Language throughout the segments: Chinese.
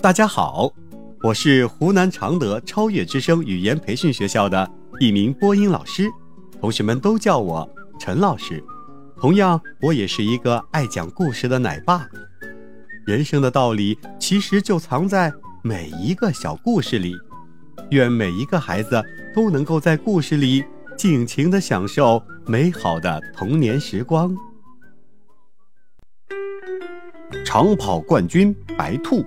大家好，我是湖南常德超越之声语言培训学校的一名播音老师，同学们都叫我陈老师。同样，我也是一个爱讲故事的奶爸。人生的道理其实就藏在每一个小故事里。愿每一个孩子都能够在故事里尽情的享受美好的童年时光。长跑冠军白兔。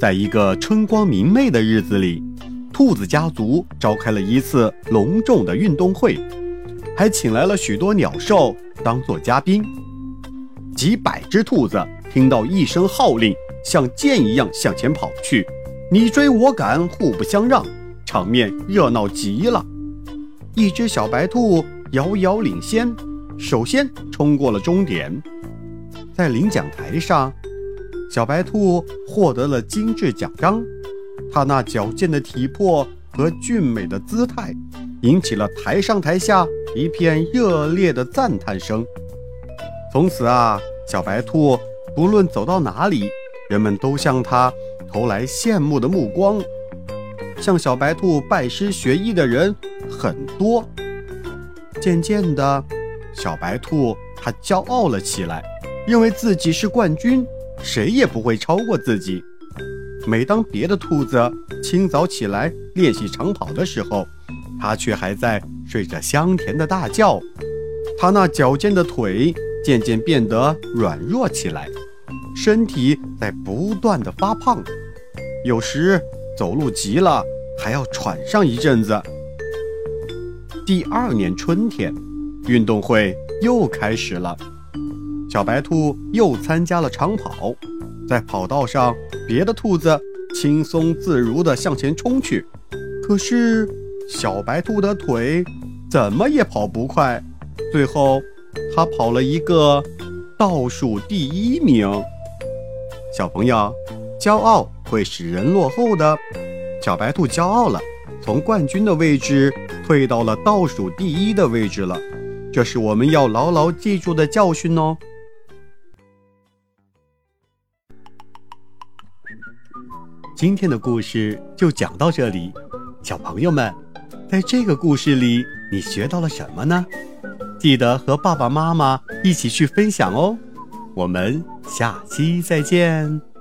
在一个春光明媚的日子里，兔子家族召开了一次隆重的运动会，还请来了许多鸟兽当做嘉宾。几百只兔子听到一声号令，像箭一样向前跑去，你追我赶，互不相让，场面热闹极了。一只小白兔遥遥领先，首先冲过了终点，在领奖台上。小白兔获得了精致奖章，它那矫健的体魄和俊美的姿态，引起了台上台下一片热烈的赞叹声。从此啊，小白兔不论走到哪里，人们都向它投来羡慕的目光。向小白兔拜师学艺的人很多。渐渐的，小白兔它骄傲了起来，认为自己是冠军。谁也不会超过自己。每当别的兔子清早起来练习长跑的时候，它却还在睡着香甜的大觉。它那矫健的腿渐渐变得软弱起来，身体在不断的发胖，有时走路急了还要喘上一阵子。第二年春天，运动会又开始了。小白兔又参加了长跑，在跑道上，别的兔子轻松自如地向前冲去，可是小白兔的腿怎么也跑不快，最后它跑了一个倒数第一名。小朋友，骄傲会使人落后的。小白兔骄傲了，从冠军的位置退到了倒数第一的位置了，这是我们要牢牢记住的教训哦。今天的故事就讲到这里，小朋友们，在这个故事里你学到了什么呢？记得和爸爸妈妈一起去分享哦。我们下期再见。